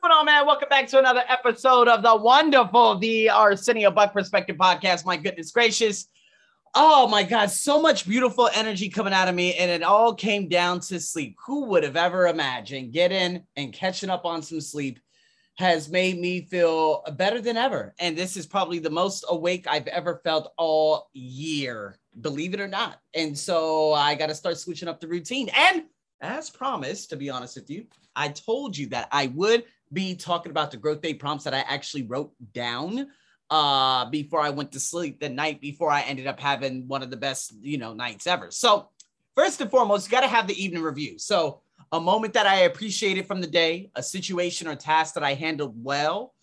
going on, man? Welcome back to another episode of the wonderful The Arsenio Buck Perspective Podcast. My goodness gracious. Oh my God, so much beautiful energy coming out of me, and it all came down to sleep. Who would have ever imagined getting and catching up on some sleep has made me feel better than ever? And this is probably the most awake I've ever felt all year, believe it or not. And so I got to start switching up the routine. And as promised, to be honest with you, I told you that I would be talking about the GrowthDay prompts that I actually wrote down uh before I went to sleep the night before I ended up having one of the best, you know, nights ever. So, first and foremost, you got to have the evening review. So, a moment that I appreciated from the day, a situation or task that I handled well,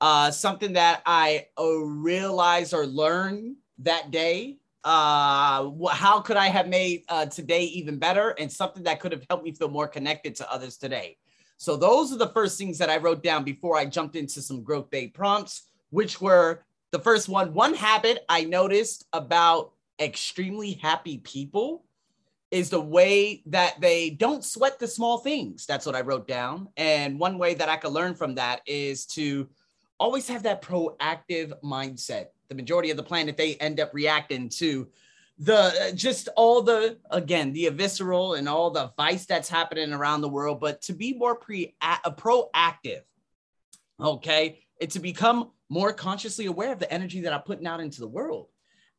uh something that I uh, realized or learned that day uh how could i have made uh today even better and something that could have helped me feel more connected to others today so those are the first things that i wrote down before i jumped into some GrowthDay prompts which were the first one one habit i noticed about extremely happy people is the way that they don't sweat the small things. That's what i wrote down. And one way that i could learn from that is to always have that proactive mindset. The majority of the planet, they end up reacting to the just all the again the visceral and all the vice that's happening around the world but to be more pre a, proactive okay? And to become more consciously aware of the energy that i'm putting out into the world.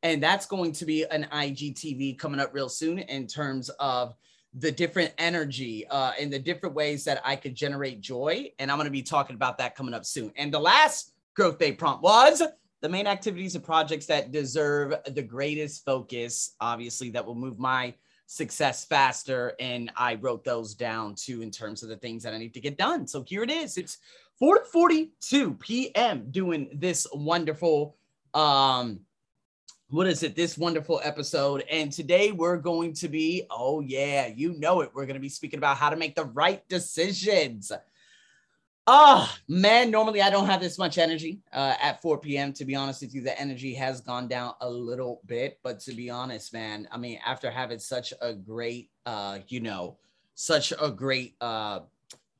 And that's going to be an IGTV coming up real soon in terms of the different energy uh, and the different ways that i could generate joy. And i'm going to be talking about that coming up soon. And the last GrowthDay prompt was the main activities and projects that deserve the greatest focus, obviously, that will move my success faster. And I wrote those down too in terms of the things that I need to get done. So here it is. It's 4:42 p.m. doing this wonderful um what is it this wonderful episode and today we're going to be oh yeah you know it we're going to be speaking about how to make the right decisions Oh man, normally I don't have this much energy uh, at 4 p.m. To be honest with you, the energy has gone down a little bit. But to be honest, man, I mean, after having such a great, uh, you know, such a great, uh,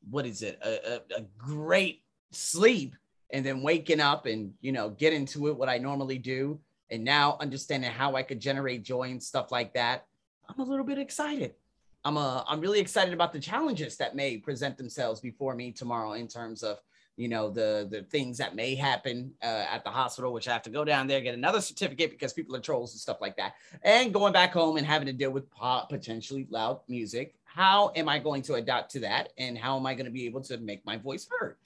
what is it, a, a, a great sleep, and then waking up and you know get into it what I normally do, and now understanding how I could generate joy and stuff like that, I'm a little bit excited. I'm uh, I'm really excited about the challenges that may present themselves before me tomorrow in terms of you know the the things that may happen uh, at the hospital, which I have to go down there get another certificate because people are trolls and stuff like that, and going back home and having to deal with potentially loud music. How am I going to adapt to that, and how am I going to be able to make my voice heard?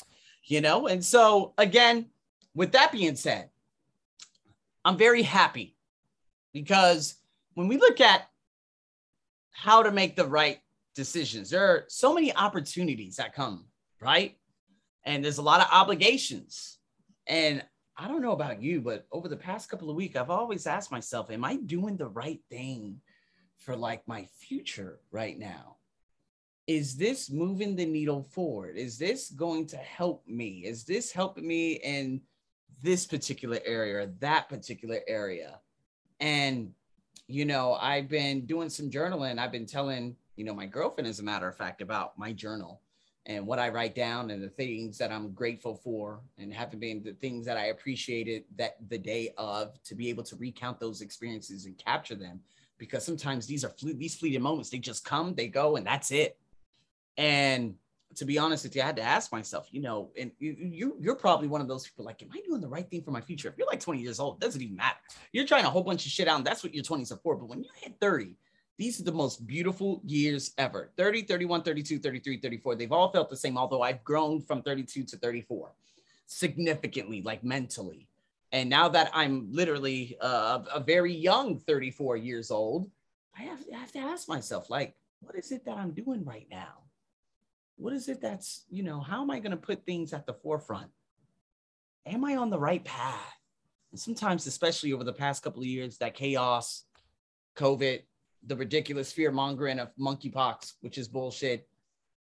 You know, and so again, with that being said, I'm very happy because when we look at how to make the right decisions. There are so many opportunities that come, right? And there's a lot of obligations. And I don't know about you, but over the past couple of weeks, I've always asked myself, am I doing the right thing for like my future right now? Is this moving the needle forward? Is this going to help me? Is this helping me in this particular area or that particular area? And you know, I've been doing some journaling. I've been telling, you know, my girlfriend, as a matter of fact, about my journal and what I write down and the things that I'm grateful for and having been the things that I appreciated that the day of to be able to recount those experiences and capture them because sometimes these are fle- these fleeting moments they just come they go and that's it and to be honest with you, I had to ask myself, you know, and you, you are probably one of those people like, am I doing the right thing for my future? If you're like 20 years old, doesn't even matter. You're trying a whole bunch of shit out, and that's what your 20s are for. But when you hit 30, these are the most beautiful years ever 30, 31, 32, 33, 34. They've all felt the same, although I've grown from 32 to 34 significantly, like mentally. And now that I'm literally uh, a very young 34 years old, I have, I have to ask myself, like, what is it that I'm doing right now? What is it that's, you know, how am I going to put things at the forefront? Am I on the right path? And sometimes, especially over the past couple of years, that chaos, COVID, the ridiculous fear mongering of monkeypox, which is bullshit.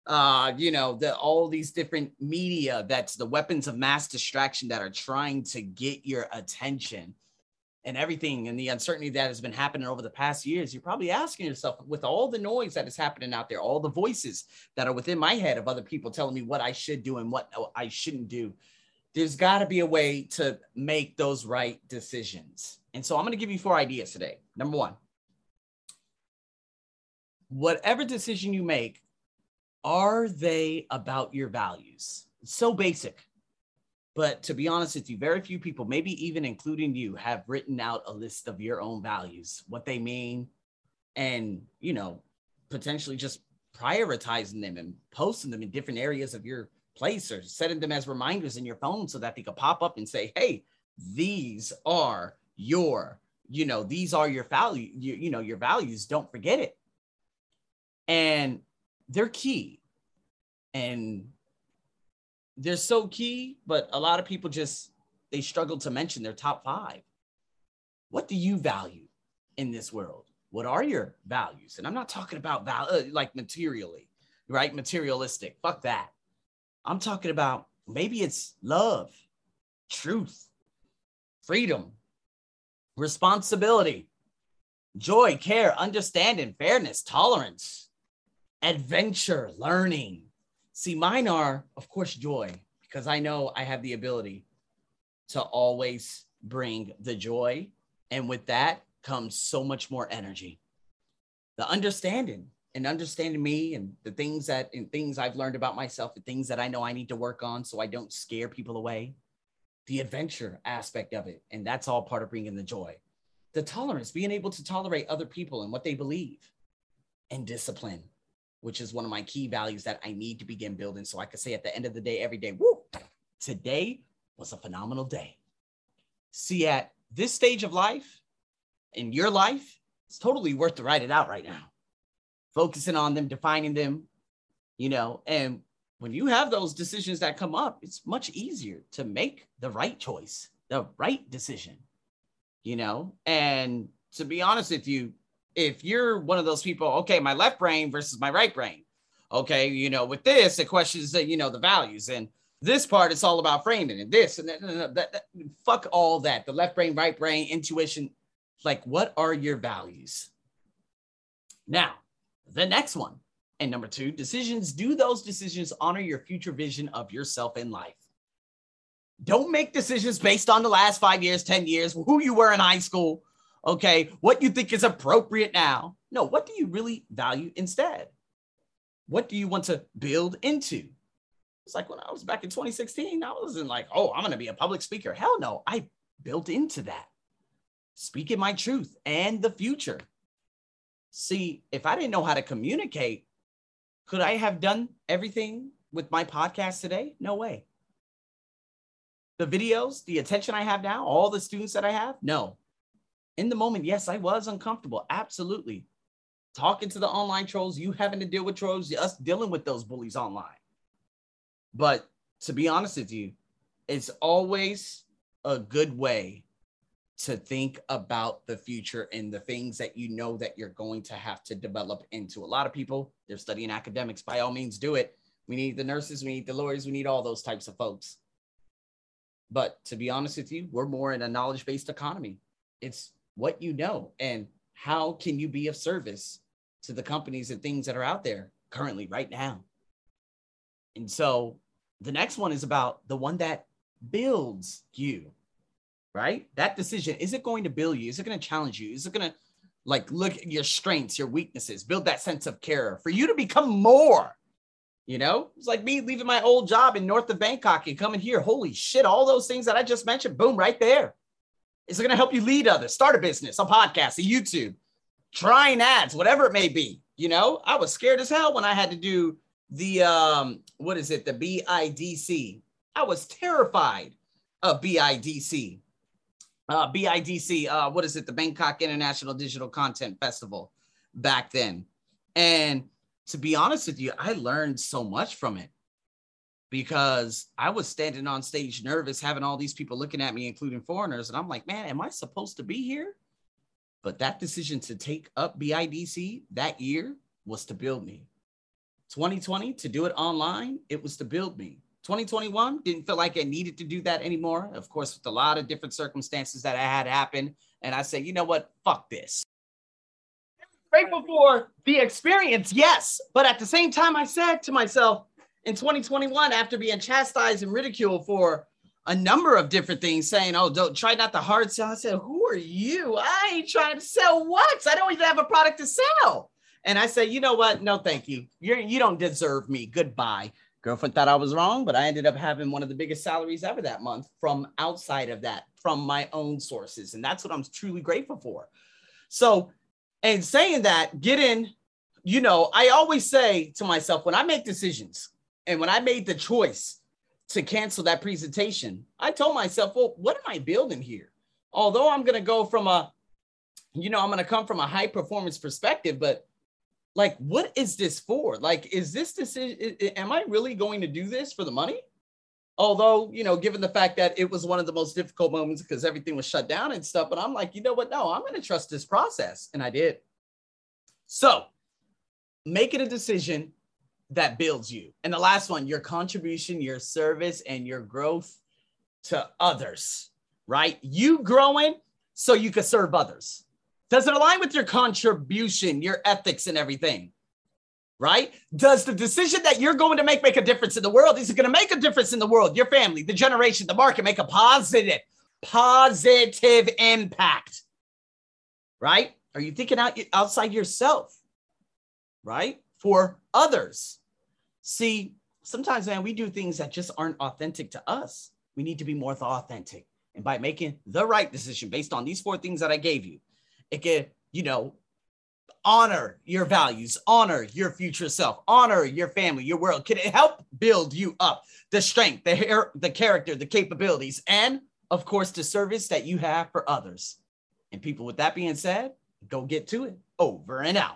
Uh, you know, the all these different media that's the weapons of mass distraction that are trying to get your attention. And everything and the uncertainty that has been happening over the past years, you're probably asking yourself, with all the noise that is happening out there, all the voices that are within my head of other people telling me what I should do and what oh, I shouldn't do, there's got to be a way to make those right decisions. And so I'm going to give you four ideas today. Number one, whatever decision you make, are they about your values? It's so basic. But to be honest with you, very few people, maybe even including you, have written out a list of your own values, what they mean, and, you know, potentially just prioritizing them and posting them in different areas of your place or setting them as reminders in your phone so that they could pop up and say, hey, these are your, you know, these are your value, you, you know, your values. Don't forget it. And they're key. And they're so key, but a lot of people just they struggle to mention their top five. What do you value in this world? What are your values? And I'm not talking about val- uh, like materially, right? Materialistic. Fuck that. I'm talking about maybe it's love, truth, freedom, responsibility, joy, care, understanding, fairness, tolerance, adventure, learning, See, mine are, of course, joy, because I know I have the ability to always bring the joy. And with that comes so much more energy. The understanding and understanding me and the things that and things I've learned about myself, the things that I know I need to work on so I don't scare people away. The adventure aspect of it. And that's all part of bringing the joy. The tolerance, being able to tolerate other people and what they believe, and discipline which is one of my key values that I need to begin building. So I can say at the end of the day, every day, whoo, today was a phenomenal day. See, at this stage of life, in your life, it's totally worth to write it out right now. Focusing on them, defining them, you know, and when you have those decisions that come up, it's much easier to make the right choice, the right decision, you know. And to be honest with you, if you're one of those people, okay, my left brain versus my right brain. Okay, you know, with this, it questions that uh, you know the values, and this part it's all about framing and this and that, that, that, that. Fuck all that. The left brain, right brain, intuition. Like, what are your values? Now, the next one, and number two, decisions. Do those decisions honor your future vision of yourself in life? Don't make decisions based on the last five years, 10 years, who you were in high school, okay, what you think is appropriate now. No, what do you really value instead? What do you want to build into? It's like when I was back in 2016, I wasn't like, oh, I'm going to be a public speaker. Hell no, I built into that. Speaking my truth and the future. See, if I didn't know how to communicate, could I have done everything with my podcast today? No way. The videos, the attention I have now, all the students that I have? No in the moment, yes, I was uncomfortable. Absolutely. Talking to the online trolls, you having to deal with trolls, us dealing with those bullies online. But to be honest with you, it's always a good way to think about the future and the things that you know that you're going to have to develop into. A lot of people, they're studying academics. By all means, do it. We need the nurses, we need the lawyers, we need all those types of folks. But to be honest with you, we're more in a knowledge based economy. It's what you know and how can you be of service to the companies and things that are out there currently right now. And so the next one is about the one that builds you, right? That decision is it going to build you? Is it going to challenge you? Is it going to like look at your strengths, your weaknesses, build that sense of care for you to become more? You know, it's like me leaving my old job in north of Bangkok and coming here. Holy shit, all those things that I just mentioned, boom, right there. Is it going to help you lead others, start a business, a podcast, a YouTube, trying ads, whatever it may be? You know, I was scared as hell when I had to do the um, what is it, the BIDC. I was terrified of BIDC. Uh, BIDC, uh, what is it? The Bangkok International Digital Content Festival back then. And to be honest with you, I learned so much from it because I was standing on stage nervous, having all these people looking at me, including foreigners. And I'm like, man, am I supposed to be here? But that decision to take up BIDC that year was to build me. 2020, to do it online, it was to build me. 2021 didn't feel like I needed to do that anymore. Of course, with a lot of different circumstances that I had happen. And I said, you know what? Fuck this. Grateful for the experience, yes. But at the same time, I said to myself in 2021, after being chastised and ridiculed for a number of different things, saying, oh, don't try not to hard sell. I said, who are you? I ain't trying to sell what? I don't even have a product to sell. And I said, you know what? No, thank you. You're you don't deserve me. Goodbye. Girlfriend thought I was wrong, but I ended up having one of the biggest salaries ever that month from outside of that, from my own sources. And that's what I'm truly grateful for. So, and saying that, get in, you know, I always say to myself when I make decisions and when I made the choice to cancel that presentation, I told myself, well, what am I building here? Although I'm going to go from a, you know, I'm going to come from a high performance perspective, but like what is this for? Like is this decision am i really going to do this for the money? Although you know given the fact that it was one of the most difficult moments because everything was shut down and stuff but i'm like you know what? No i'm going to trust this process. And i did. So make it a decision that builds you and the last one your contribution your service and your growth to others right you growing so you could serve others does it align with your contribution, your ethics, and everything? Right? Does the decision that you're going to make make a difference in the world? Is it going to make a difference in the world, your family, the generation, the market, make a positive, positive impact? Right? Are you thinking out outside yourself? Right? For others. See, sometimes, man, we do things that just aren't authentic to us. We need to be more authentic. And by making the right decision based on these four things that I gave you, it can, you know, honor your values, honor your future self, honor your family, your world. Can it help build you up the strength, the hair, the character, the capabilities, and of course, the service that you have for others. And people, with that being said, go get to it. Over and out.